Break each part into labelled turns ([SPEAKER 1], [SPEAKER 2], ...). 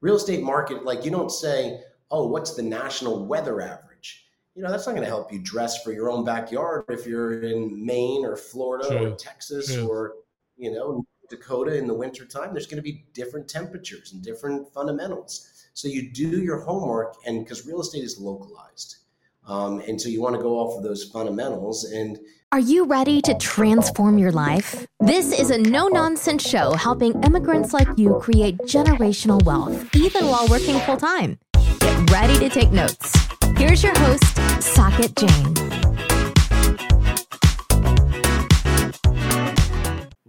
[SPEAKER 1] Real estate market, like you don't say, oh, what's the national weather average? You know, that's not going to help you dress for your own backyard if you're in Maine or Florida True. or Texas or, you know, Dakota in the wintertime. There's going to be different temperatures and different fundamentals. So you do your homework, and because real estate is localized. Um, and so you want to go off of those fundamentals and
[SPEAKER 2] are you ready to transform your life? This is a no nonsense show helping immigrants like you create generational wealth, even while working full time. Get ready to take notes. Here's your host, Saket Jain.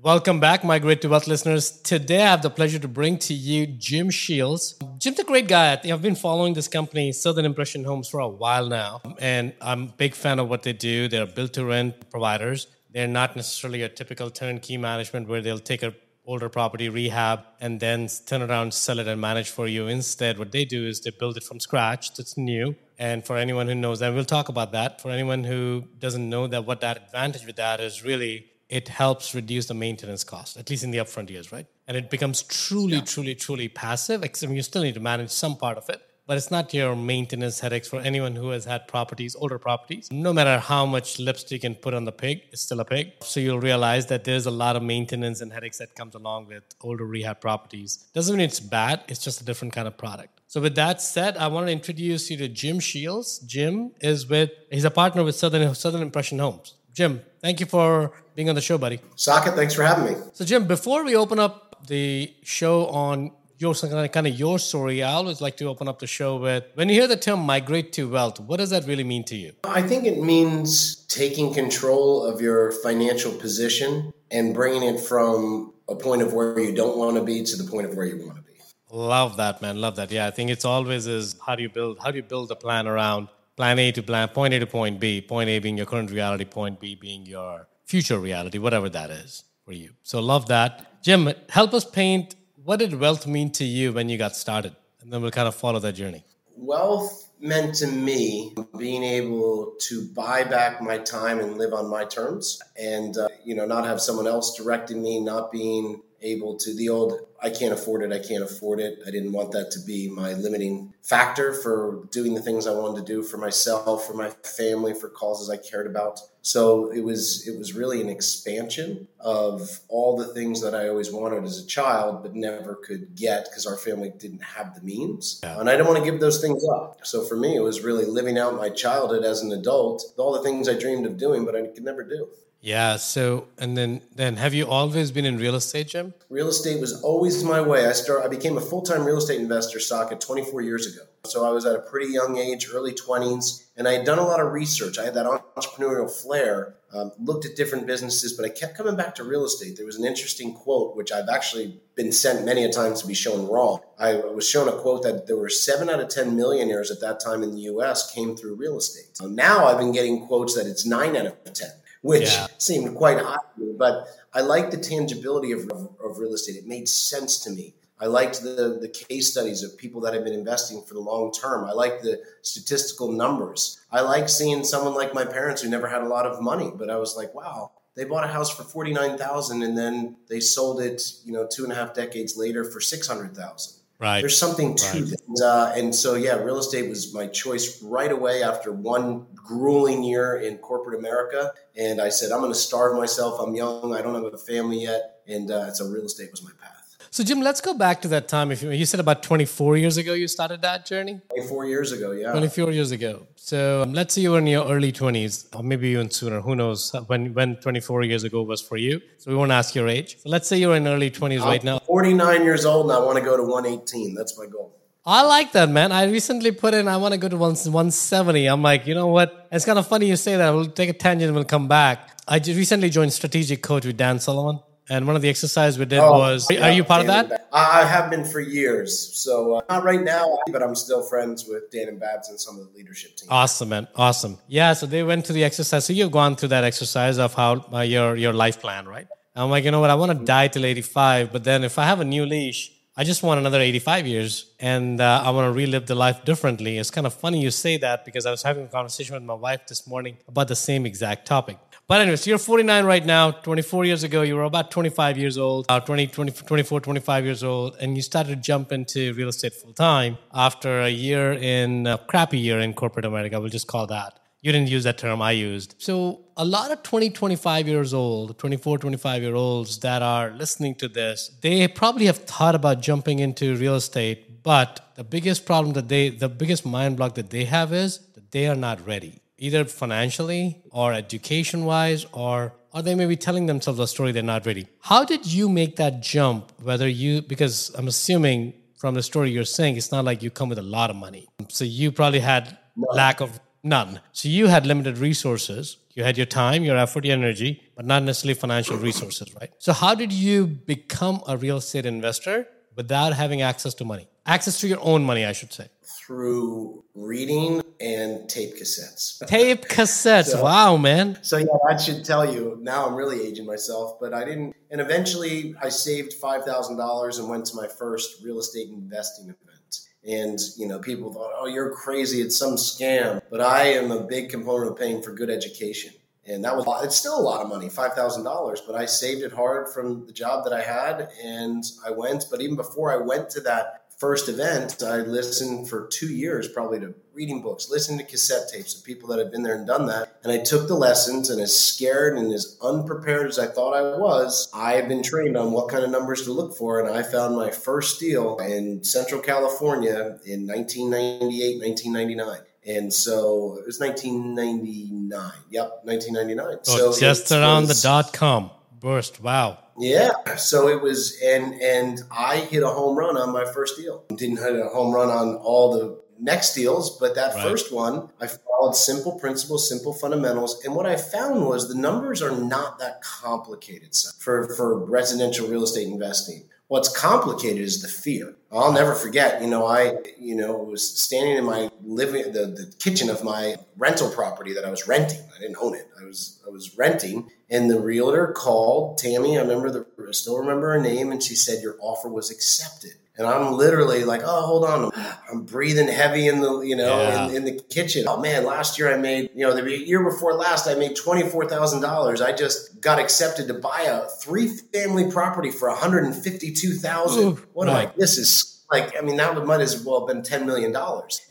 [SPEAKER 3] Welcome back, migrate to wealth listeners. Today, I have the pleasure to bring to you Jim Sheils. Jim's a great guy. I've been following this company, Southern Impression Homes, for a while now, and I'm a big fan of what they do. They're built to rent providers. They're not necessarily a typical turnkey management where they'll take a older property rehab and then turn around sell it and manage for you instead what they do is they build it from scratch that's new and for anyone who knows that we'll talk about that for anyone who doesn't know that what that advantage with that is really it helps reduce the maintenance cost, at least in the upfront years, right? And it becomes truly, yeah. truly, truly passive, except you still need to manage some part of it. But it's not your maintenance headaches for anyone who has had properties, older properties. No matter how much lipstick you can put on the pig, it's still a pig. So you'll realize that there's a lot of maintenance and headaches that comes along with older rehab properties. Doesn't mean it's bad, it's just a different kind of product. So with that said, I want to introduce you to Jim Sheils. Jim is with he's a partner with Southern Southern Impression Homes. Jim, thank you for being on the show, buddy.
[SPEAKER 1] Saket, thanks for having me.
[SPEAKER 3] So, Jim, before we open up the show on your kind of your story, I always like to open up the show with when you hear the term migrate to wealth, what does that really mean to you?
[SPEAKER 1] I think it means taking control of your financial position and bringing it from a point of where you don't want to be to the point of where you want to be.
[SPEAKER 3] Love that, man. Love that. Yeah, I think it's always is how do you build how do you build a plan around plan A to plan point A to point B, point A being your current reality, point B being your future reality, whatever that is for you. So love that. Jim, help us paint what did wealth mean to you when you got started? And then we'll kind of follow that journey.
[SPEAKER 1] Wealth meant to me being able to buy back my time and live on my terms and uh, you know not have someone else directing me not being able to the old I can't afford it, I can't afford it. I didn't want that to be my limiting factor for doing the things I wanted to do for myself, for my family, for causes I cared about. So it was it was really an expansion of all the things that I always wanted as a child but never could get because our family didn't have the means. Yeah. And I didn't want to give those things up. So for me it was really living out my childhood as an adult, all the things I dreamed of doing but I could never do.
[SPEAKER 3] Yeah. So, and then, then have you always been in real estate, Jim?
[SPEAKER 1] Real estate was always my way. I started. I became a full time real estate investor, Saket 24 years ago. So I was at a pretty young age, early 20s, and I had done a lot of research. I had that entrepreneurial flair. Um, looked at different businesses, but I kept coming back to real estate. There was an interesting quote, which I've actually been sent many a times to be shown wrong. I was shown a quote that there were seven out of 10 millionaires at that time in the US came through real estate. So now I've been getting quotes that it's nine out of 10 which yeah. seemed quite high to me. But I liked the tangibility of, of, of, real estate. It made sense to me. I liked the, the case studies of people that have been investing for the long term. I liked the statistical numbers. I like seeing someone like my parents who never had a lot of money, but I was like, wow, they bought a house for 49,000 and then they sold it, you know, two and a half decades later for 600,000.
[SPEAKER 3] Right.
[SPEAKER 1] There's something to right. it. Uh, and so, yeah, real estate was my choice right away after one grueling year in corporate America. And I said, I'm going to starve myself. I'm young. I don't have a family yet. And uh, so, real estate was my path.
[SPEAKER 3] So, Jim, let's go back to that time. If you, you said about 24 years ago, you started that journey.
[SPEAKER 1] 24 years ago, yeah.
[SPEAKER 3] 24 years ago. So, um, let's say you were in your early 20s, or maybe even sooner. Who knows when when 24 years ago was for you? So, we won't ask your age. So, let's say you're in early 20s
[SPEAKER 1] I'm
[SPEAKER 3] right now.
[SPEAKER 1] 49 years old, and I want to go to 118. That's my goal.
[SPEAKER 3] I like that, man. I recently put in, I want to go to 170. I'm like, you know what? It's kind of funny you say that. We'll take a tangent and we'll come back. I recently joined Strategic Coach with Dan Sullivan. And one of the exercises we did oh, was, yeah, are you part of that?
[SPEAKER 1] I have been for years. So uh, not right now, but I'm still friends with Dan and Babs and some of the leadership team.
[SPEAKER 3] Awesome, man. Awesome. Yeah. So they went to the exercise. So you've gone through that exercise of how uh, your, your life plan, right? I'm like, you know what? I want to mm-hmm. die till 85, but then if I have a new leash, I just want another 85 years and uh, I want to relive the life differently. It's kind of funny you say that because I was having a conversation with my wife this morning about the same exact topic. But anyways, you're 49 right now. 24 years ago, you were about 25 years old, uh, 20, 20, 24, 25 years old, and you started to jump into real estate full time after a year in a crappy year in corporate America. We'll just call that. You didn't use that term, I used. So a lot of 20, 25 years old, 24, 25 year olds that are listening to this, they probably have thought about jumping into real estate, but the biggest problem that they, the biggest mind block that they have is that they are not ready, either financially or education wise, or or they may be telling themselves a story they're not ready. How did you make that jump? Whether you, because I'm assuming from the story you're saying, it's not like you come with a lot of money. So you probably had lack of None. So you had limited resources. You had your time, your effort, your energy, but not necessarily financial resources, right? So how did you become a real estate investor without having access to money? Access to your own money, I should say.
[SPEAKER 1] Through reading and tape cassettes.
[SPEAKER 3] Tape cassettes. so, wow, man.
[SPEAKER 1] So yeah, that should tell you. Now I'm really aging myself, but I didn't. And eventually, I saved five thousand dollars and went to my first real estate investing event. And, you know, people thought, oh, you're crazy. It's some scam. But I am a big component of paying for good education. And that was, it's still a lot of money, $5,000, but I saved it hard from the job that I had and I went. But even before I went to that first event, I listened for two years probably to reading books, listening to cassette tapes of people that had been there and done that. And I took the lessons, and as scared and as unprepared as I thought I was, I had been trained on what kind of numbers to look for. And I found my first deal in Central California in 1998, 1999. And so it was 1999. Yep, 1999.
[SPEAKER 3] Oh, so just around was, the dot com burst. Wow.
[SPEAKER 1] Yeah. So it was, and and I hit a home run on my first deal. Didn't hit a home run on all the next deals, but that right. first one, I followed simple principles, simple fundamentals, and what I found was the numbers are not that complicated for for residential real estate investing. What's complicated is the fear. I'll never forget. You know, I you know was standing in my living the, the kitchen of my rental property that I was renting. I didn't own it. I was I was renting, and the realtor called Tammy. I remember the I still remember her name, and she said your offer was accepted. And I'm literally like, oh, hold on. I'm breathing heavy in the, you know, yeah. in, in, the kitchen. Oh man, last year I made, you know, the year before last, I made $24,000. I just got accepted to buy a three family property for 152,000. What am I? This is like i mean that might as well have been $10 million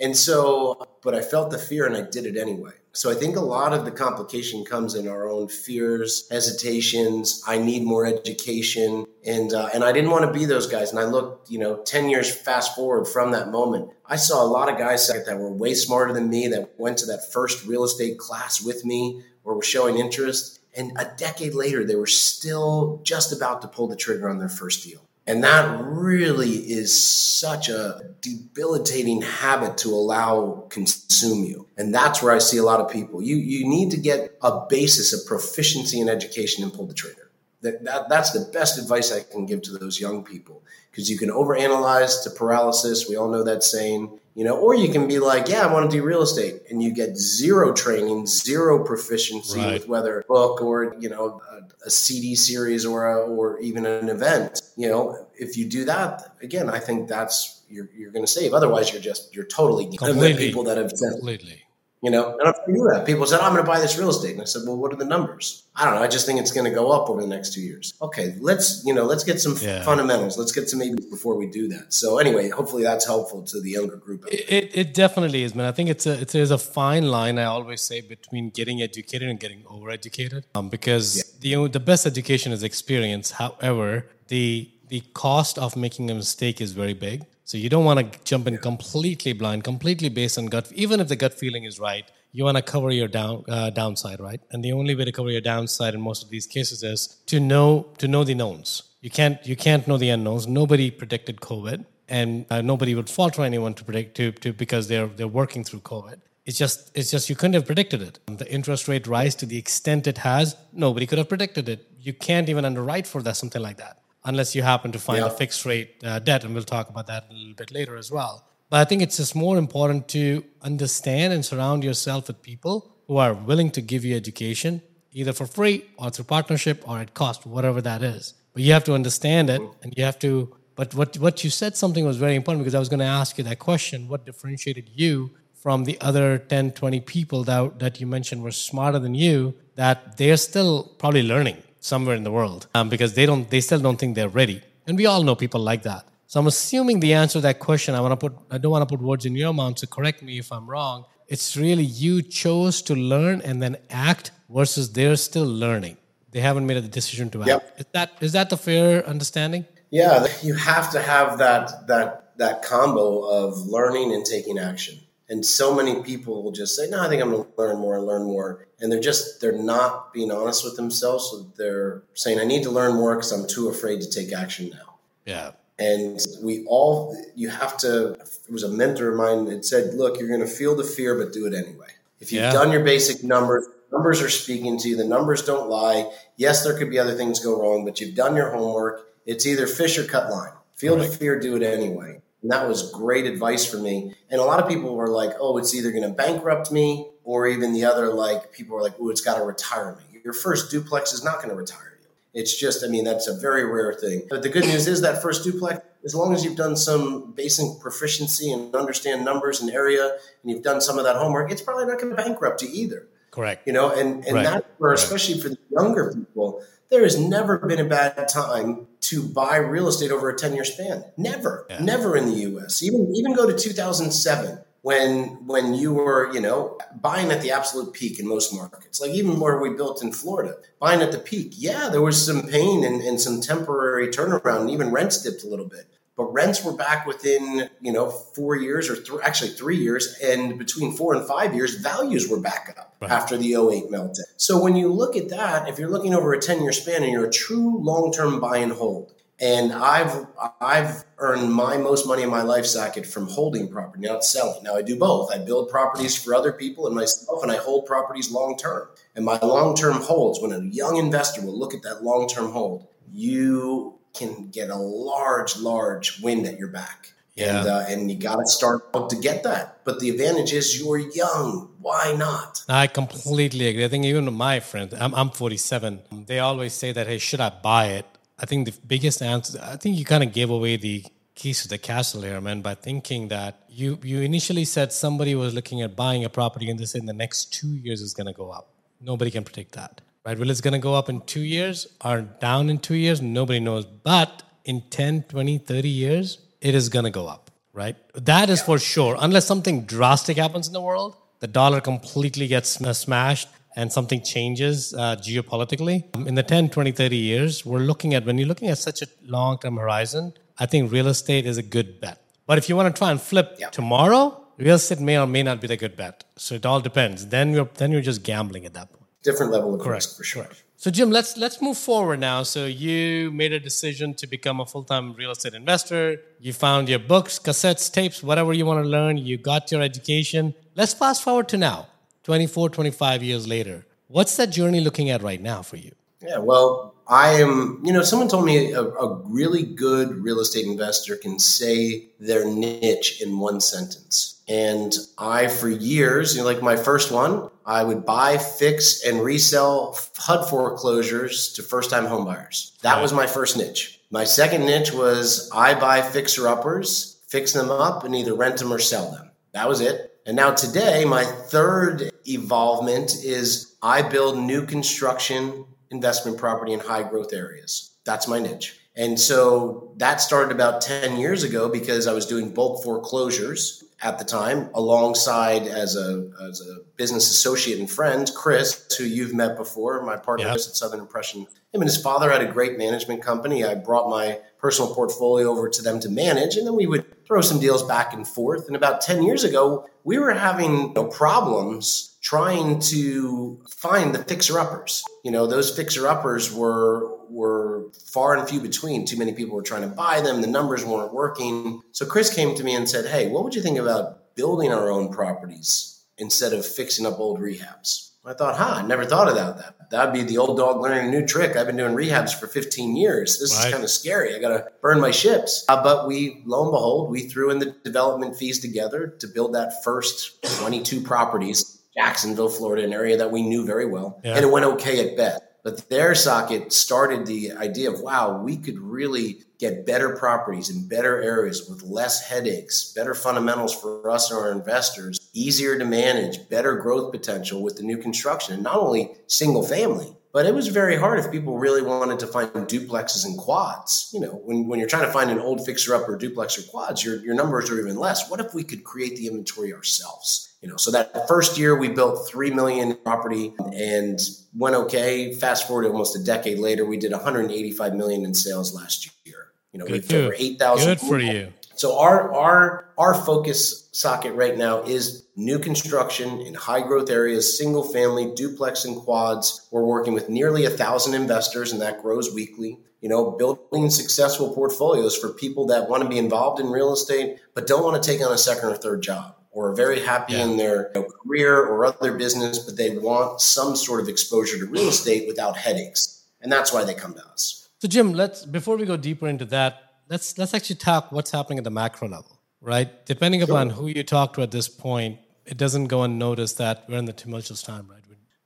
[SPEAKER 1] and so but i felt the fear and i did it anyway so i think a lot of the complication comes in our own fears hesitations i need more education and uh, and i didn't want to be those guys. And i looked you know 10 years fast forward from that moment i saw a lot of guys that were way smarter than me that went to that first real estate class with me or were showing interest and a decade later they were still just about to pull the trigger on their first deal and that really is such a debilitating habit to allow consume you. And that's where I see a lot of people. You you need to get a basis of proficiency in education and pull the trigger. That, that that's the best advice I can give to those young people because you can overanalyze to paralysis. We all know that saying you know, or you can be like, yeah, I want to do real estate, and you get zero training, zero proficiency right. with whether book or you know a, a CD series or a, or even an event. You know, if you do that, again, I think that's you're you're going to save. Otherwise, you're just you're totally
[SPEAKER 3] completely
[SPEAKER 1] people that have
[SPEAKER 3] said, completely
[SPEAKER 1] you know, and I knew that. People said, I'm going to buy this real estate. And I said, well, what are the numbers? I don't know. I just think it's going to go up over the next two years. Okay, let's, you know, let's get some yeah. fundamentals. Let's get some maybe before we do that. So anyway, hopefully that's helpful to the younger group.
[SPEAKER 3] It, it, it, definitely is, man. I think it's a, it's, there's a fine line, I always say, between getting educated and getting overeducated. Um, because yeah. the, the best education is experience. However, the, the cost of making a mistake is very big. So you don't want to jump in completely blind, completely based on gut. Even if the gut feeling is right, you want to cover your down uh, downside, right? And the only way to cover your downside in most of these cases is to know to know the knowns. You can't you can't know the unknowns. Nobody predicted COVID, and uh, nobody would fault for anyone to predict to, to because they're they're working through COVID. It's just it's just you couldn't have predicted it. The interest rate rise to the extent it has, nobody could have predicted it. You can't even underwrite for that something like that unless you happen to find yeah. a fixed rate uh, debt, and we'll talk about that a little bit later as well. But I think it's just more important to understand and surround yourself with people who are willing to give you education, either for free or through partnership or at cost, whatever that is. But you have to understand it, and you have to. But what what you said something was very important because I was going to ask you that question: What differentiated you from the other 10, 20 people that, that you mentioned were smarter than you that they're still probably learning somewhere in the world um, because they don't they still don't think they're ready. And we all know people like that. So I'm assuming the answer to that question, I want to put I don't want to put words in your mouth, so correct me if I'm wrong. It's really you chose to learn and then act versus they're still learning. They haven't made a decision to act. Yep. Is that is that the fair understanding?
[SPEAKER 1] Yeah, you have to have that that that combo of learning and taking action. And so many people will just say, "No, I think I'm going to learn more and learn more," and they're just they're not being honest with themselves. So they're saying, "I need to learn more because I'm too afraid to take action now."
[SPEAKER 3] Yeah.
[SPEAKER 1] And we all, you have to. It was a mentor of mine that said, "Look, you're going to feel the fear, but do it anyway. If you've yeah. done your basic numbers, numbers are speaking to you. The numbers don't lie. Yes, there could be other things go wrong, but you've done your homework. It's either fish or cut line. Feel right. the fear, do it anyway." And that was great advice for me. And a lot of people were like, oh, it's either going to bankrupt me or even the other, like, people were like, oh, it's got to retire me. Your first duplex is not going to retire you. It's just, I mean, that's a very rare thing. But the good news is that first duplex, as long as you've done some basic proficiency and understand numbers and area and you've done some of that homework, it's probably not going to bankrupt you either.
[SPEAKER 3] Correct.
[SPEAKER 1] You know, and, and right. that's where, especially for the younger people, there has never been a bad time to buy real estate over a 10 year span. Never, yeah. never in the US. Even, even go to 2007 when, when you were, you know, buying at the absolute peak in most markets, like even where we built in Florida, buying at the peak. Yeah, there was some pain and, and some temporary turnaround and even rents dipped a little bit but rents were back within you know four years or th- actually three years and between four and five years values were back up right. after the 08 meltdown so when you look at that if you're looking over a 10 year span and you're a true long-term buy and hold and I've I've earned my most money in my life Saket from holding property, not selling. Now I do both. I build properties for other people and myself, and I hold properties long term. And my long term holds, when a young investor will look at that long term hold, you can get a large, large wind at your back. Yeah. And, uh, and you got to start out to get that. But the advantage is you're young. Why not?
[SPEAKER 3] I completely agree. I think even my friend, I'm, I'm 47, they always say that, hey, should I buy it? I think the biggest answer, I think you kind of gave away the keys to the castle here, man, by thinking that you, you initially said somebody was looking at buying a property and they said in the next two years is going to go up. Nobody can predict that right? Well, it's going to go up in two years or down in two years. Nobody knows. But in 10, 20, 30 years, it is going to go up, right? That is for sure. Unless something drastic happens in the world, the dollar completely gets smashed and something changes uh, geopolitically. In the 10, 20, 30 years, we're looking at, when you're looking at such a long term horizon, I think real estate is a good bet. But if you want to try and flip yeah. tomorrow, real estate may or may not be the good bet. So it all depends. Then you're, then you're just gambling at that point
[SPEAKER 1] different level of Correct. risk for sure.
[SPEAKER 3] So Jim, let's let's move forward now. So you made a decision to become a full-time real estate investor. You found your books, cassettes, tapes, whatever you want to learn. You got your education. Let's fast forward to now, 24, 25 years later. What's that journey looking at right now for you?
[SPEAKER 1] Yeah, well, I am, you know, someone told me a, a really good real estate investor can say their niche in one sentence. And I, for years, you know, like my first one, I would buy, fix, and resell HUD foreclosures to first time homebuyers. That was my first niche. My second niche was I buy fixer uppers, fix them up, and either rent them or sell them. That was it. And now today, my third evolvement is I build new construction investment property in high growth areas. That's my niche. And so that started about 10 years ago because I was doing bulk foreclosures at the time, alongside as a as a business associate and friend, Chris, who you've met before, my partner yeah. at Southern Impression. Him and his father had a great management company. I brought my personal portfolio over to them to manage, and then we would throw some deals back and forth. And about ten years ago, we were having you know, problems trying to find the fixer uppers. You know, those fixer uppers were were far and few between. Too many people were trying to buy them. The numbers weren't working. So Chris came to me and said, "Hey, what would you think about building our own properties instead of fixing up old rehabs?" I thought, huh, I never thought about that. That'd be the old dog learning a new trick. I've been doing rehabs for 15 years. This right. is kind of scary. I got to burn my ships. Uh, but we, lo and behold, we threw in the development fees together to build that first 22 properties Jacksonville, Florida, an area that we knew very well. Yeah. And it went okay at best. But their Saket started the idea of wow, we could really get better properties in better areas with less headaches, better fundamentals for us and our investors, easier to manage, better growth potential with the new construction, and not only single family. But it was very hard if people really wanted to find duplexes and quads. You know, when, when you're trying to find an old fixer upper duplex or quads, your, your numbers are even less. What if we could create the inventory ourselves? You know, so that first year we built three million property and went okay. Fast forward almost a decade later, we did 185 million in sales last year. You know,
[SPEAKER 3] Good
[SPEAKER 1] we've over 8,000.
[SPEAKER 3] Good for you.
[SPEAKER 1] So our our our focus Saket right now is new construction in high growth areas, single family, duplex and quads. We're working with nearly a thousand investors, and that grows weekly. You know, building successful portfolios for people that want to be involved in real estate but don't want to take on a second or third job or are very happy yeah. in their you know, career or other business, but they want some sort of exposure to real estate without headaches. And that's why they come to us.
[SPEAKER 3] So Jim, let's before we go deeper into that, let's let's actually talk what's happening at the macro level, right? Depending sure. upon who you talk to at this point, it doesn't go unnoticed that we're in the tumultuous time, right?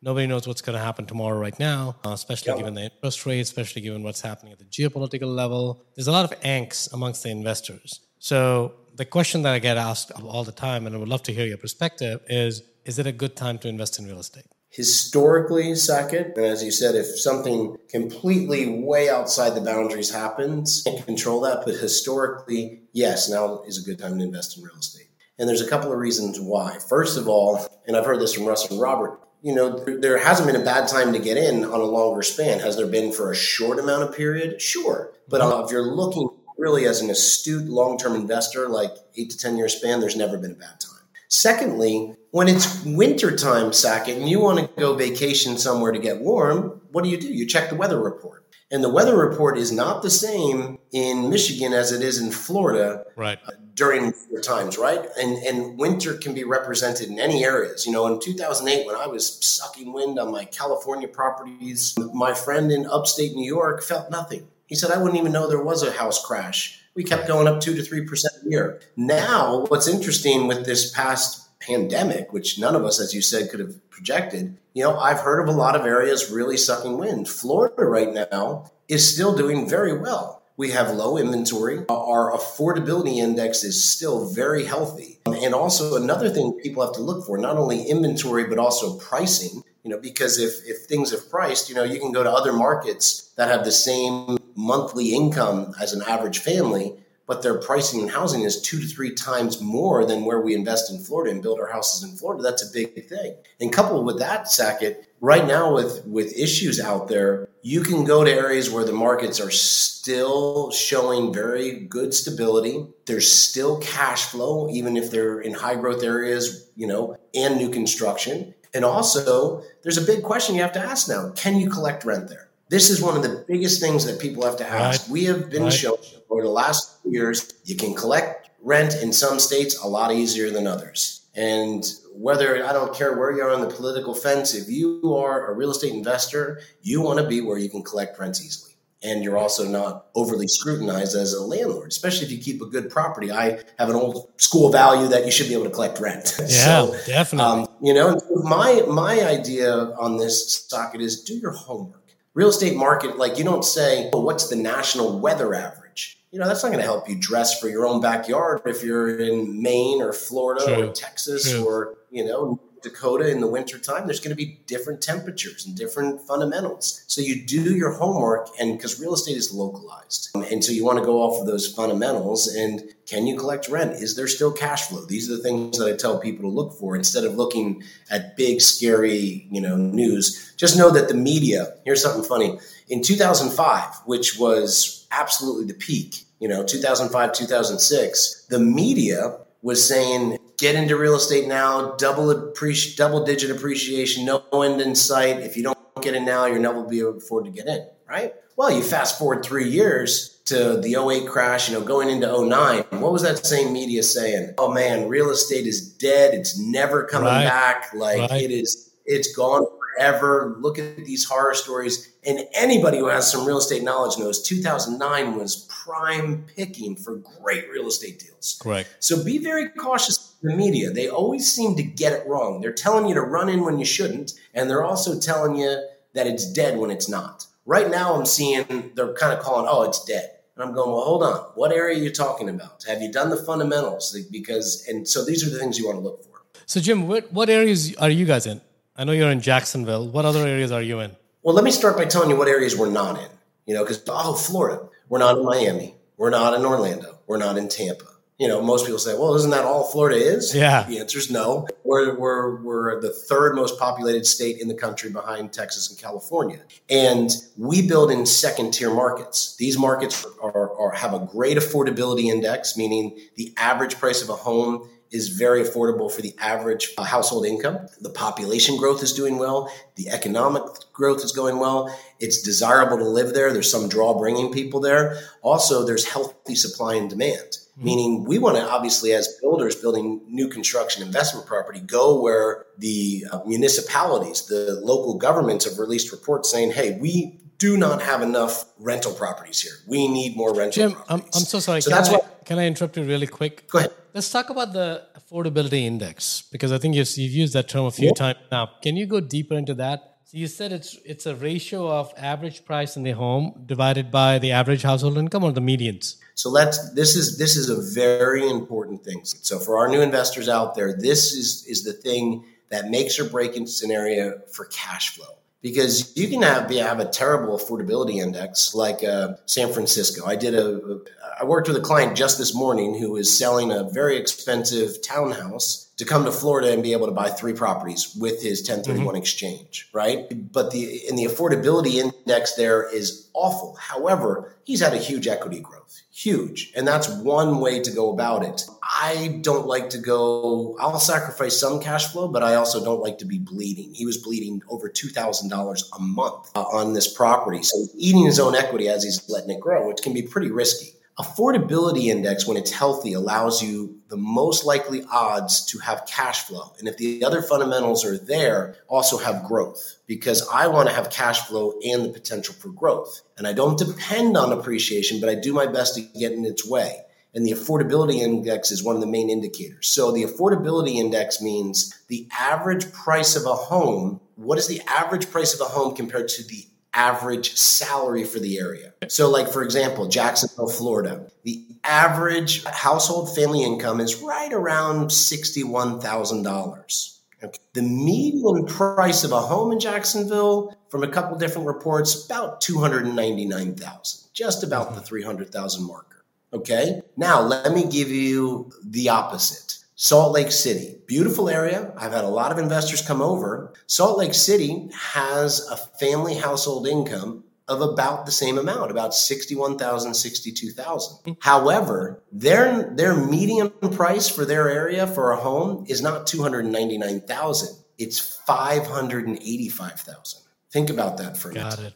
[SPEAKER 3] Nobody knows what's going to happen tomorrow right now, uh, especially yep. given the interest rate, especially given what's happening at the geopolitical level. There's a lot of angst amongst the investors. So the question that I get asked all the time, and I would love to hear your perspective, is is it a good time to invest in real estate?
[SPEAKER 1] Historically, Saket, and as you said, if something completely way outside the boundaries happens, can't control that. But historically, yes, now is a good time to invest in real estate. And there's a couple of reasons why. First of all, and I've heard this from Russ and Robert, you know, there hasn't been a bad time to get in on a longer span. Has there been for a short amount of period? Sure. But uh, if you're looking really as an astute long-term investor, like eight to 10 year span, there's never been a bad time. Secondly, when it's wintertime, Saket, and you want to go vacation somewhere to get warm, what do you do? You check the weather report. And the weather report is not the same in Michigan as it is in Florida
[SPEAKER 3] right.
[SPEAKER 1] Uh, during winter times, right? And and winter can be represented in any areas. You know, in 2008, when I was sucking wind on my California properties, my friend in upstate New York felt nothing. He said, I wouldn't even know there was a house crash. We kept going up two to 3% a year. Now, what's interesting with this past pandemic, which none of us, as you said, could have projected, you know, I've heard of a lot of areas really sucking wind. Florida right now is still doing very well. We have low inventory. Our affordability index is still very healthy. And also, another thing people have to look for not only inventory, but also pricing you know because if if things have priced you know you can go to other markets that have the same monthly income as an average family but their pricing and housing is two to three times more than where we invest in Florida and build our houses in Florida. That's a big thing. And coupled with that, Saket, right now with with issues out there, you can go to areas where the markets are still showing very good stability. There's still cash flow, even if they're in high growth areas, you know, and new construction. And also, there's a big question you have to ask now can you collect rent there? This is one of the biggest things that people have to ask. Right. We have been right. shown over the last years you can collect rent in some states a lot easier than others. And whether I don't care where you are on the political fence, if you are a real estate investor, you want to be where you can collect rents easily and you're also not overly scrutinized as a landlord, especially if you keep a good property. I have an old school value that you should be able to collect rent.
[SPEAKER 3] Yeah, so, definitely. Um,
[SPEAKER 1] you know, my my idea on this Saket is do your homework. Real estate market, like you don't say, oh, what's the national weather average? You know, that's not going to help you dress for your own backyard if you're in Maine or Florida True. or Texas True. or you know Dakota in the wintertime, there's going to be different temperatures and different fundamentals. So you do your homework, and because real estate is localized. Um, and so you want to go off of those fundamentals. And can you collect rent? Is there still cash flow? These are the things that I tell people to look for instead of looking at big, scary, you know, news. Just know that the media, here's something funny. In 2005, which was absolutely the peak, you know, 2005, 2006, the media was saying get into real estate now, double appreci- double digit appreciation, no end in sight. If you don't get in now, you'll never be able to afford to get in, right? Well, you fast forward three years to the 08 crash, you know, going into 09. What was that same media saying? Oh man, real estate is dead. It's never coming right. back. Like right. it is, it's gone forever. Look at these horror stories. And anybody who has some real estate knowledge knows 2009 was prime picking for great real estate deals.
[SPEAKER 3] Correct.
[SPEAKER 1] So be very cautious the media. They always seem to get it wrong. They're telling you to run in when you shouldn't, and they're also telling you that it's dead when it's not. Right now, I'm seeing they're kind of calling, oh, it's dead. And I'm going, well, hold on. What area are you talking about? Have you done the fundamentals? Because, and so these are the things you want to look for.
[SPEAKER 3] So, Jim, what, what areas are you guys in? I know you're in Jacksonville. What other areas are you in?
[SPEAKER 1] Well, let me start by telling you what areas we're not in. You know, because, oh, Florida. We're not in Miami. We're not in Orlando. We're not in Tampa you know, most people say, well, isn't that all Florida is?
[SPEAKER 3] Yeah.
[SPEAKER 1] The answer is no. We're, we're, we're the third most populated state in the country behind Texas and California. And we build in second tier markets. These markets are, are, have a great affordability index, meaning the average price of a home is very affordable for the average uh, household income. The population growth is doing well. The economic growth is going well. It's desirable to live there. There's some draw bringing people there. Also, there's healthy supply and demand. Mm-hmm. Meaning, we want to obviously, as builders building new construction investment property, go where the uh, municipalities, the local governments have released reports saying, hey, we do not have enough rental properties here. We need more rental
[SPEAKER 3] Jim,
[SPEAKER 1] properties.
[SPEAKER 3] I'm, I'm so sorry. So can, that's I, what, can I interrupt you really quick?
[SPEAKER 1] Go ahead.
[SPEAKER 3] Let's talk about the affordability index because I think you've, you've used that term a few yeah. times now. Can you go deeper into that? So you said it's it's a ratio of average price in the home divided by the average household income or the medians.
[SPEAKER 1] So let's this is this is a very important thing. So for our new investors out there, this is is the thing that makes or breaks scenario for cash flow because you can have have a terrible affordability index like uh, San Francisco. I did a I worked with a client just this morning who is selling a very expensive townhouse to come to Florida and be able to buy three properties with his 1031 mm-hmm. exchange, right? But the in the affordability index there is awful. However, he's had a huge equity growth, huge, and that's one way to go about it. I don't like to go. I'll sacrifice some cash flow, but I also don't like to be bleeding. He was bleeding over two thousand dollars a month uh, on this property, so eating his own equity as he's letting it grow, which can be pretty risky. Affordability index, when it's healthy, allows you the most likely odds to have cash flow. And if the other fundamentals are there, also have growth because I want to have cash flow and the potential for growth. And I don't depend on appreciation, but I do my best to get in its way. And the affordability index is one of the main indicators. So the affordability index means the average price of a home. What is the average price of a home compared to the average salary for the area. So, like for example, Jacksonville, Florida, the average household family income is right around $61,000. Okay. The median price of a home in Jacksonville, from a couple different reports, about 299,000, just about the 300,000 marker. Okay. Now, let me give you the opposite. Salt Lake City, beautiful area. I've had a lot of investors come over. Salt Lake City has a family household income of about the same amount, about 61,000, 62,000. However, their their median price for their area for a home is not 299,000. It's 585,000. Think about that for a
[SPEAKER 3] minute. Got it.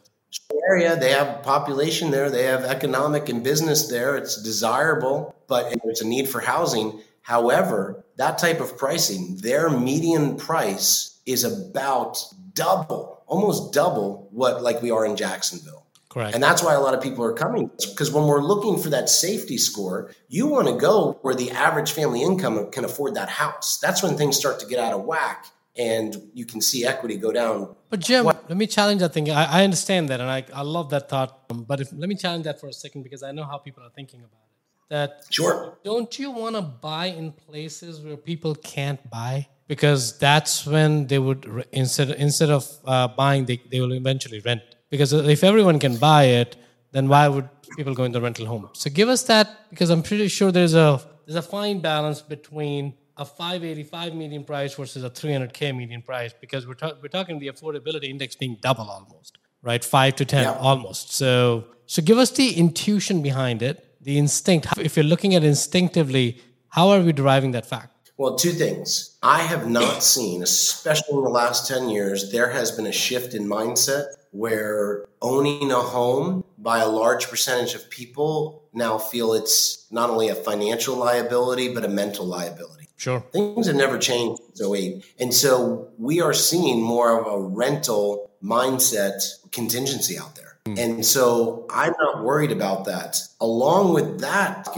[SPEAKER 1] Area, they have population there, they have economic and business there. It's desirable, but there's a need for housing. However, that type of pricing, their median price is about double, almost double what like we are in Jacksonville.
[SPEAKER 3] Correct.
[SPEAKER 1] And that's why a lot of people are coming because when we're looking for that safety score, you want to go where the average family income can afford that house. That's when things start to get out of whack and you can see equity go down.
[SPEAKER 3] But Jim, what? let me challenge that thing. I, I understand that, and I, I love that thought. But if, let me challenge that for a second because I know how people are thinking about it that
[SPEAKER 1] sure.
[SPEAKER 3] don't you want to buy in places where people can't buy? Because that's when they would instead instead of uh, buying they, they will eventually rent. Because if everyone can buy it then why would people go into rental home? So give us that because i'm pretty sure there's a there's a fine balance between a 585 median price versus a 300k median price because we're, ta- we're talking the affordability index being double almost right? 5 to 10 yeah. almost. So so give us the intuition behind it the instinct. If you're looking at instinctively, how are we deriving that fact?
[SPEAKER 1] Well, two things. I have not seen, especially in the last 10 years, there has been a shift in mindset where owning a home by a large percentage of people now feel it's not only a financial liability, but a mental liability.
[SPEAKER 3] Sure.
[SPEAKER 1] Things have never changed so 08. And so we are seeing more of a rental mindset contingency out there. Mm. And so I'm not worried about that. Along with that,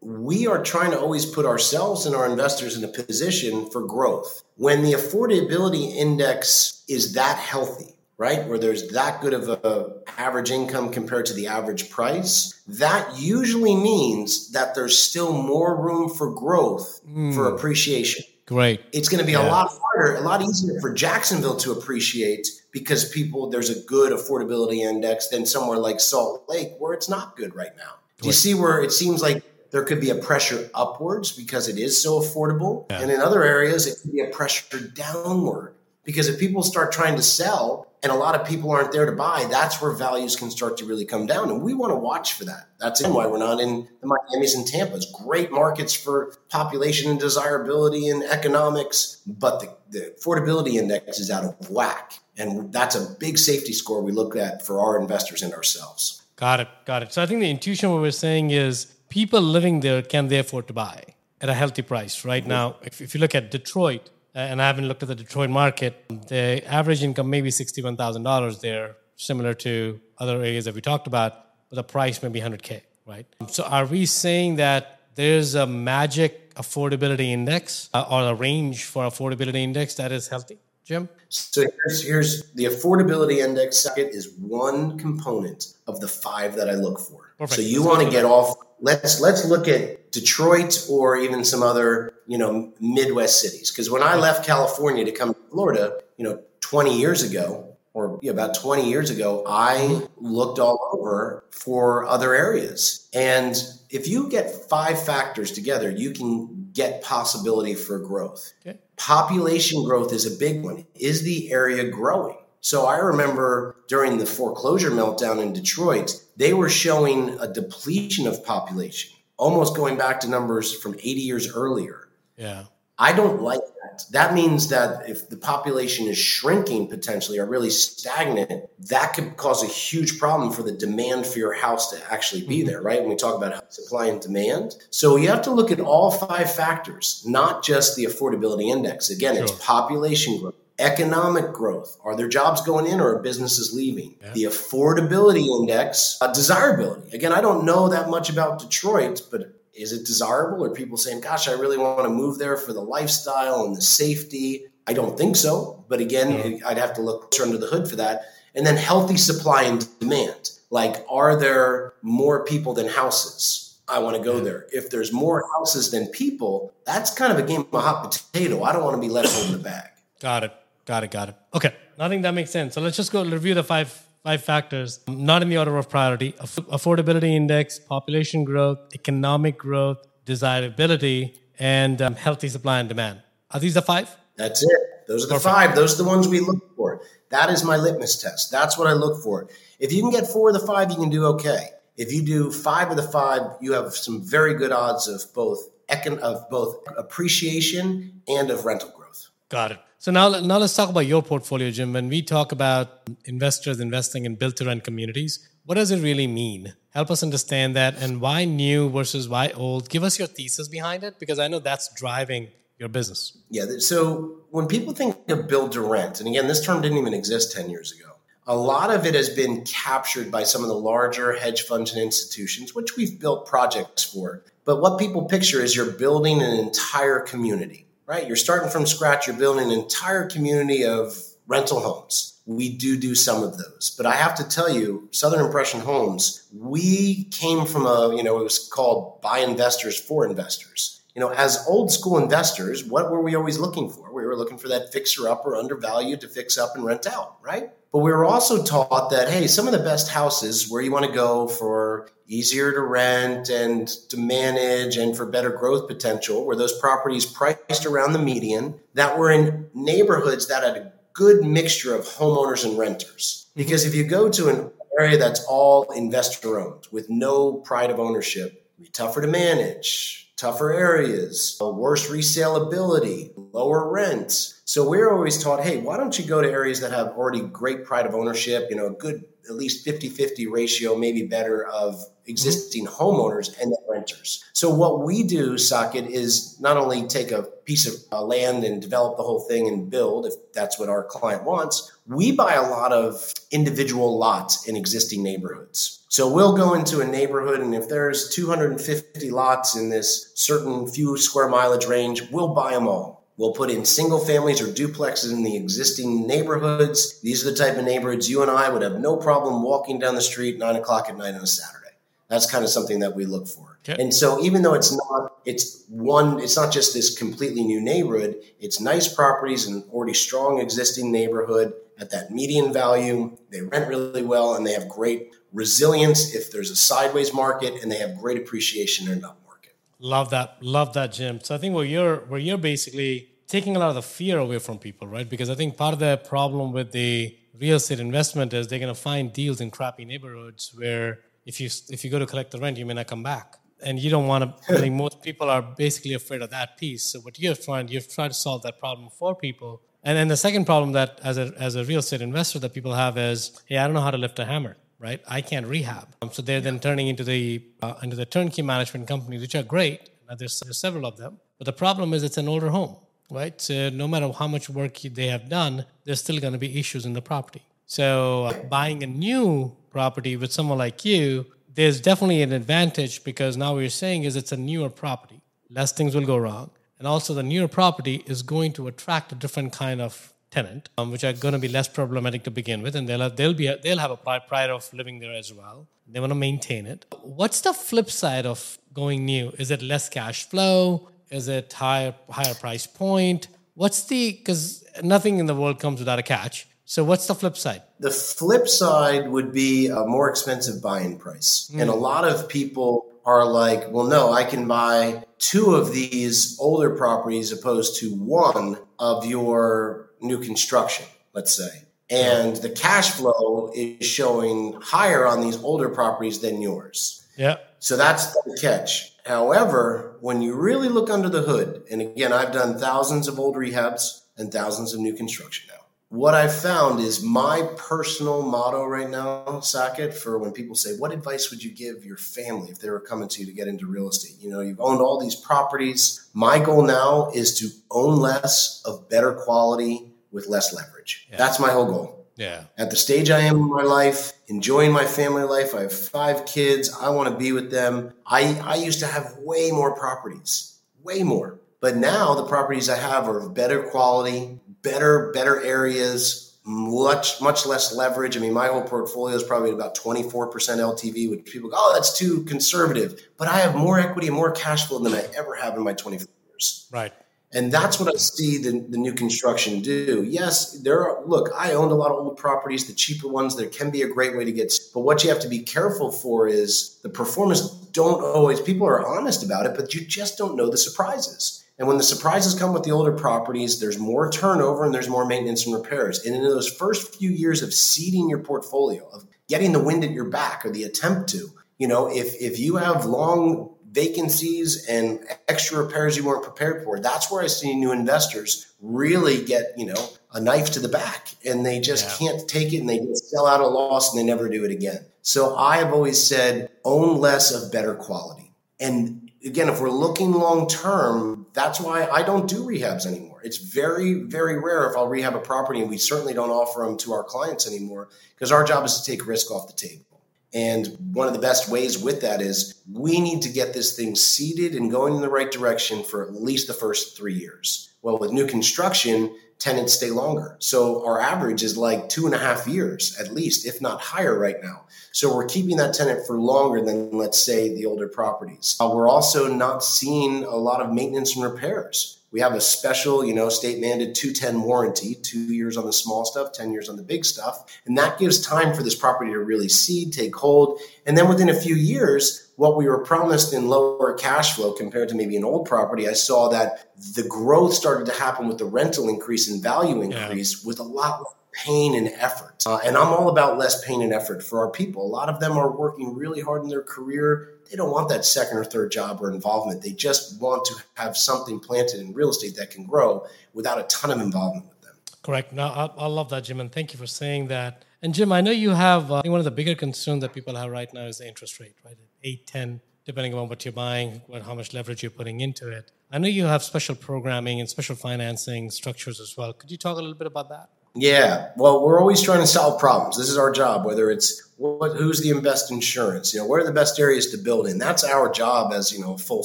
[SPEAKER 1] we are trying to always put ourselves and our investors in a position for growth. When the affordability index is that healthy, right? Where there's that good of a average income compared to the average price, that usually means that there's still more room for growth mm. for appreciation.
[SPEAKER 3] Great.
[SPEAKER 1] It's going to be yeah. a lot harder, a lot easier for Jacksonville to appreciate because people there's a good affordability index than somewhere like Salt Lake where it's not good right now. Do you see where it seems like there could be a pressure upwards because it is so affordable, yeah. and in other areas it could be a pressure downward because if people start trying to sell and a lot of people aren't there to buy, that's where values can start to really come down. And we want to watch for that. That's why we're not in the Miami's and Tampa's. Great markets for population and desirability and economics, but the, the affordability index is out of whack. And that's a big safety score we look at for our investors and ourselves.
[SPEAKER 3] Got it. Got it. So I think the intuition what we're saying is people living there can they afford to buy at a healthy price right mm-hmm. now. If, if you look at Detroit, and I haven't looked at the Detroit market. The average income sixty-one thousand dollars there, similar to other areas that we talked about, but the price may be hundred k. Right. So are we saying that there's a magic affordability index uh, or a range for affordability index that is healthy, Jim?
[SPEAKER 1] So here's, here's the affordability index Saket is one component of the five that I look for. Perfect. So you want to get off. Let's let's look at Detroit or even some other you know Midwest cities. Because when I left California to come to Florida, you know, 20 years ago or yeah, about 20 years ago, I mm-hmm. looked all over for other areas. And if you get five factors together, you can get possibility for growth. Okay. Population growth is a big one. Is the area growing? So I remember during the foreclosure meltdown in Detroit, they were showing a depletion of population, almost going back to numbers from 80 years earlier.
[SPEAKER 3] Yeah.
[SPEAKER 1] I don't like that. That means that if the population is shrinking potentially or really stagnant, that could cause a huge problem for the demand for your house to actually be mm-hmm. there, right? When we talk about supply and demand. So you have to look at all five factors, not just the affordability index. Again, sure. it's population growth economic growth. Are there jobs going in or are businesses leaving? Yeah. The affordability index, uh, desirability. Again, I don't know that much about Detroit, but is it desirable? Are people saying, gosh, I really want to move there for the lifestyle and the safety? I don't think so. But again, mm-hmm. I'd have to look under the hood for that. And then healthy supply and demand. Like, are there more people than houses? I want to go mm-hmm. there. If there's more houses than people, that's kind of a game of hot potato. I don't want to be left holding the bag.
[SPEAKER 3] Got it. Got it. Got it. Okay. I think that makes sense. So let's just go review the five five factors, not in the order of priority: affordability index, population growth, economic growth, desirability, and um, healthy supply and demand. Are these the five?
[SPEAKER 1] That's it. Those are the Perfect. five. Those are the ones we look for. That is my litmus test. That's what I look for. If you can get four of the five, you can do okay. If you do five of the five, you have some very good odds of both econ- of both appreciation and of rental growth.
[SPEAKER 3] Got it. So now, now let's talk about your portfolio, Jim. When we talk about investors investing in built to rent communities, what does it really mean? Help us understand that and why new versus why old. Give us your thesis behind it because I know that's driving your business.
[SPEAKER 1] Yeah. So when people think of build to rent, and again, this term didn't even exist 10 years ago, a lot of it has been captured by some of the larger hedge funds and institutions, which we've built projects for. But what people picture is you're building an entire community right? You're starting from scratch. You're building an entire community of rental homes. We do do some of those, but I have to tell you, Southern Impression Homes, we came from a, you know, it was called by investors for investors. You know, as old school investors, what were we always looking for? We were looking for that fixer upper undervalued to fix up and rent out, right? But we were also taught that, hey, some of the best houses where you want to go for easier to rent and to manage and for better growth potential were those properties priced around the median that were in neighborhoods that had a good mixture of homeowners and renters. Because if you go to an area that's all investor owned with no pride of ownership, it'd be tougher to manage, tougher areas, worse resaleability, lower rents. So we're always taught, hey, why don't you go to areas that have already great pride of ownership, you know, a good at least 50 50 ratio, maybe better, of existing homeowners and renters. So what we do, Saket, is not only take a piece of uh, land and develop the whole thing and build, if that's what our client wants, we buy a lot of individual lots in existing neighborhoods. So we'll go into a neighborhood, and if there's 250 lots in this certain few square mileage range, we'll buy them all We'll put in single families or duplexes in the existing neighborhoods. These are the type of neighborhoods you and I would have no problem walking down the street nine o'clock at night on a Saturday. That's kind of something that we look for. Okay. And so even though it's not, it's one, it's not just this completely new neighborhood, it's nice properties and already strong existing neighborhood at that median value. They rent really well and they have great resilience if there's a sideways market and they have great appreciation in an up market.
[SPEAKER 3] Love that. Love that, Jim. So I think where you're where you're basically taking a lot of the fear away from people, right? Because I think part of the problem with the real estate investment is they're going to find deals in crappy neighborhoods where if you if you go to collect the rent, you may not come back, and you don't want to. I think most people are basically afraid of that piece. So what you're trying, you've tried to solve that problem for people. And then the second problem that as a as a real estate investor that people have is, hey, I don't know how to lift a hammer, right? I can't rehab. Um, so they're then turning into the uh, into the turnkey management companies, which are great. There's, there's several of them, but the problem is it's an older home, right? So no matter how much work they have done, there's still going to be issues in the property. So uh, buying a new property with someone like you, there's definitely an advantage because now what you're saying is it's a newer property. Less things will go wrong. And also the newer property is going to attract a different kind of tenant, um, which are going to be less problematic to begin with, and they'll have, they'll be they'll have a pride of living there as well. They want to maintain it. What's the flip side of going new? Is it less cash flow? Is it higher higher price point? What's the because nothing in the world comes without a catch. So what's the flip side?
[SPEAKER 1] The flip side would be a more expensive buying price. Mm. And a lot of people are like, well, no, I can buy two of these older properties opposed to one of your new construction, let's say. And the cash flow is showing higher on these older properties than yours.
[SPEAKER 3] Yeah.
[SPEAKER 1] So that's the catch. However, when you really look under the hood, and again, I've done thousands of old rehabs and thousands of new construction what I've found is my personal motto right now, Saket, for when people say, What advice would you give your family if they were coming to you to get into real estate? You know, you've owned all these properties. My goal now is to own less of better quality with less leverage. Yeah. That's my whole goal.
[SPEAKER 3] Yeah.
[SPEAKER 1] At the stage I am in my life, enjoying my family life, I have five kids. I want to be with them. I, I used to have way more properties, way more. But now the properties I have are of better quality, better better areas, much much less leverage. I mean, my whole portfolio is probably about 24% LTV, which people go, oh, that's too conservative. But I have more equity and more cash flow than I ever have in my 24 years.
[SPEAKER 3] Right.
[SPEAKER 1] And that's what I see the, the new construction do. Yes, there are, look, I owned a lot of old properties, the cheaper ones, there can be a great way to get, but what you have to be careful for is the performance don't always, people are honest about it, but you just don't know the surprises. And when the surprises come with the older properties, there's more turnover and there's more maintenance and repairs. And in those first few years of seeding your portfolio, of getting the wind at your back or the attempt to, you know, if if you have long vacancies and extra repairs you weren't prepared for, that's where I see new investors really get, you know, a knife to the back and they just yeah. can't take it and they sell out a loss and they never do it again. So I have always said own less of better quality. And again, if we're looking long term, that's why I don't do rehabs anymore. It's very, very rare if I'll rehab a property, and we certainly don't offer them to our clients anymore because our job is to take risk off the table. And one of the best ways with that is we need to get this thing seeded and going in the right direction for at least the first three years. Well, with new construction, tenants stay longer. So our average is like two and a half years at least, if not higher right now. So we're keeping that tenant for longer than, let's say, the older properties. Uh, we're also not seeing a lot of maintenance and repairs. We have a special, you know, state mandated 210 warranty, two years on the small stuff, 10 years on the big stuff. And that gives time for this property to really seed, take hold. And then within a few years, what we were promised in lower cash flow compared to maybe an old property, I saw that the growth started to happen with the rental increase and value increase yeah. with a lot of pain and effort. Uh, and I'm all about less pain and effort for our people. A lot of them are working really hard in their career. They don't want that second or third job or involvement. They just want to have something planted in real estate that can grow without a ton of involvement with them.
[SPEAKER 3] Correct. No, I, I love that, Jim, and thank you for saying that. And Jim, I know you have uh, one of the bigger concerns that people have right now is the interest rate, right? 8, 10, depending on what you're buying, what, how much leverage you're putting into it. I know you have special programming and special financing structures as well. Could you talk a little bit about that?
[SPEAKER 1] Yeah, well, we're always trying to solve problems. This is our job. Whether it's what, who's the best insurance, you know, where are the best areas to build in? That's our job as you know, a full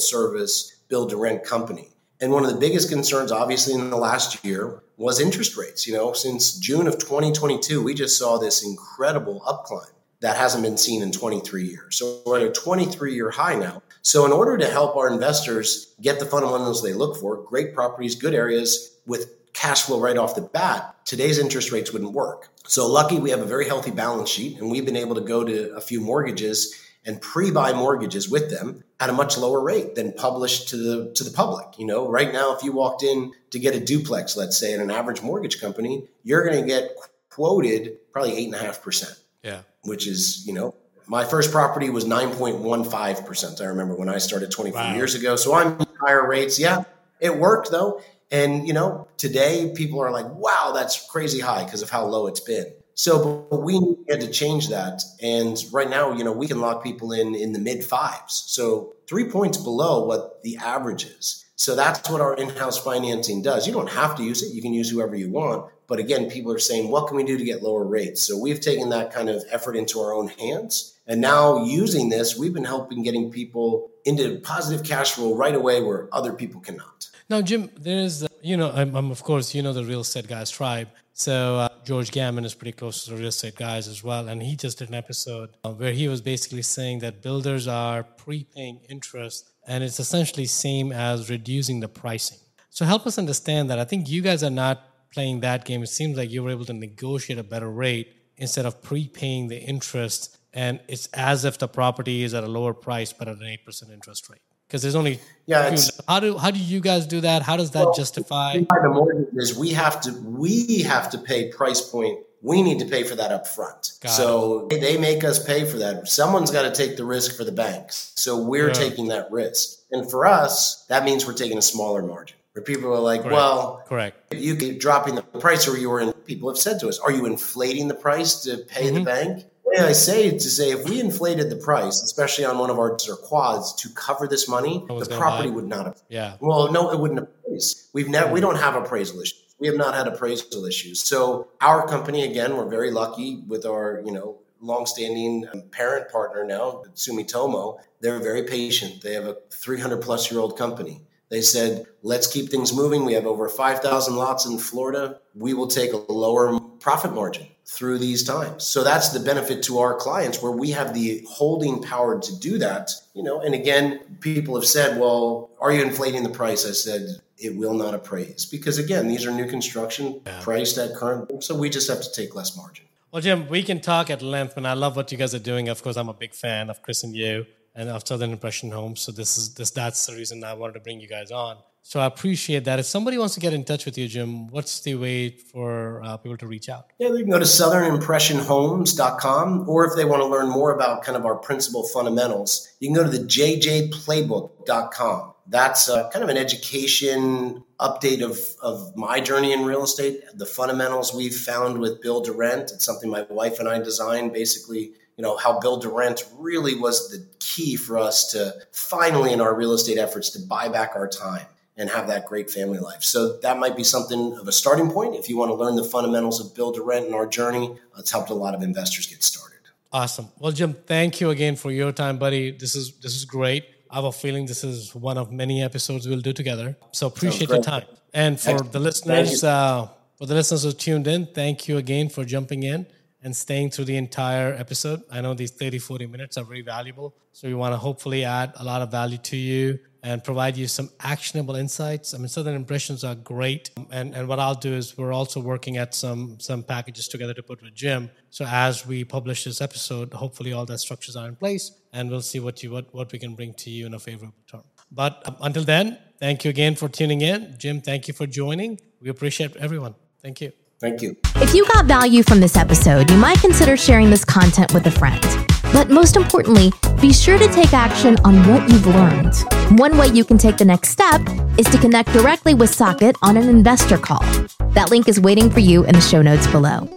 [SPEAKER 1] service build to rent company. And one of the biggest concerns, obviously, in the last year was interest rates. You know, since June of 2022, we just saw this incredible upclimb that hasn't been seen in 23 years. So we're at a 23 year high now. So, in order to help our investors get the fundamentals they look for, great properties, good areas with cash flow right off the bat, today's interest rates wouldn't work. So, lucky we have a very healthy balance sheet, and we've been able to go to a few mortgages and pre-buy mortgages with them at a much lower rate than published to the to the public. You know, right now, if you walked in to get a duplex, let's say, at an average mortgage company, you're going to get quoted probably eight and a half percent.
[SPEAKER 3] Yeah,
[SPEAKER 1] which is you know. My first property was 9.15%. I remember when I started 24 wow. years ago. So I'm higher rates. Yeah, it worked though. And, you know, today people are like, wow, that's crazy high because of how low it's been. So but we had to change that. And right now, you know, we can lock people in in the mid fives. So three points below what the average is. So that's what our in-house financing does. You don't have to use it. You can use whoever you want. But again, people are saying, what can we do to get lower rates? So we've taken that kind of effort into our own hands. And now using this, we've been helping getting people into positive cash flow right away where other people cannot.
[SPEAKER 3] Now, Jim, there's, you know, I'm, I'm, of course, you know, the Real Estate Guys tribe. So uh, George Gammon is pretty close to the real estate guys as well, and he just did an episode uh, where he was basically saying that builders are prepaying interest, and it's essentially same as reducing the pricing. So help us understand that. I think you guys are not playing that game. It seems like you were able to negotiate a better rate instead of prepaying the interest, and it's as if the property is at a lower price but at an eight percent interest rate because there's only yeah. how do how do you guys do that? How does that well, justify?
[SPEAKER 1] The mortgages we have to we have to pay price point. We need to pay for that up front. Got so it. they make us pay for that. Someone's got to take the risk for the banks. So we're yeah. taking that risk. And for us, that means we're taking a smaller margin. Where people are like,
[SPEAKER 3] correct.
[SPEAKER 1] well,
[SPEAKER 3] correct.
[SPEAKER 1] You keep dropping the price, or you were in. People have said to us, "Are you inflating the price to pay mm-hmm. the bank?" way I say to say if we inflated the price, especially on one of our quads, to cover this money, the property would not have.
[SPEAKER 3] Yeah.
[SPEAKER 1] Well, no, it wouldn't appraise. We've never. We don't have appraisal issues. We have not had appraisal issues. So our company, again, we're very lucky with our, you know, longstanding parent partner now, Sumitomo. They're very patient. They have a 300 plus year old company. They said, let's keep things moving. We have over 5,000 lots in Florida. We will take a lower profit margin through these times. So that's the benefit to our clients where we have the holding power to do that. You know, and again, people have said, well, are you inflating the price? I said, it will not appraise because again, these are new construction yeah. priced at current. So we just have to take less margin.
[SPEAKER 3] Well, Jim, we can talk at length, and I love what you guys are doing. Of course, I'm a big fan of Chris and you and of Southern Impression Homes. So this is this that's the reason I wanted to bring you guys on. So I appreciate that. If somebody wants to get in touch with you, Jim, what's the way for uh, people to reach out?
[SPEAKER 1] Yeah, they can go to southernimpressionhomes.com, or if they want to learn more about kind of our principal fundamentals, you can go to the jjplaybook.com. That's uh, kind of an education update of, of my journey in real estate, the fundamentals we've found with build to rent. It's something my wife and I designed basically you know how build to rent really was the key for us to finally in our real estate efforts to buy back our time and have that great family life. So that might be something of a starting point if you want to learn the fundamentals of build to rent and our journey. It's helped a lot of investors get started.
[SPEAKER 3] Awesome. Well, Jim, thank you again for your time, buddy. This is this is great. I have a feeling this is one of many episodes we'll do together. So appreciate your time. And for Excellent. the listeners, uh, for the listeners who tuned in, thank you again for jumping in and staying through the entire episode. I know these 30, 40 minutes are very valuable. So we want to hopefully add a lot of value to you and provide you some actionable insights. I mean, Southern Impressions are great. And, and what I'll do is we're also working at some, some packages together to put with Jim. So as we publish this episode, hopefully all that structures are in place and we'll see what, you, what, what we can bring to you in a favorable term. But um, until then, thank you again for tuning in. Jim, thank you for joining. We appreciate everyone. Thank you.
[SPEAKER 1] Thank you.
[SPEAKER 2] If you got value from this episode, you might consider sharing this content with a friend. But most importantly, be sure to take action on what you've learned. One way you can take the next step is to connect directly with Saket on an investor call. That link is waiting for you in the show notes below.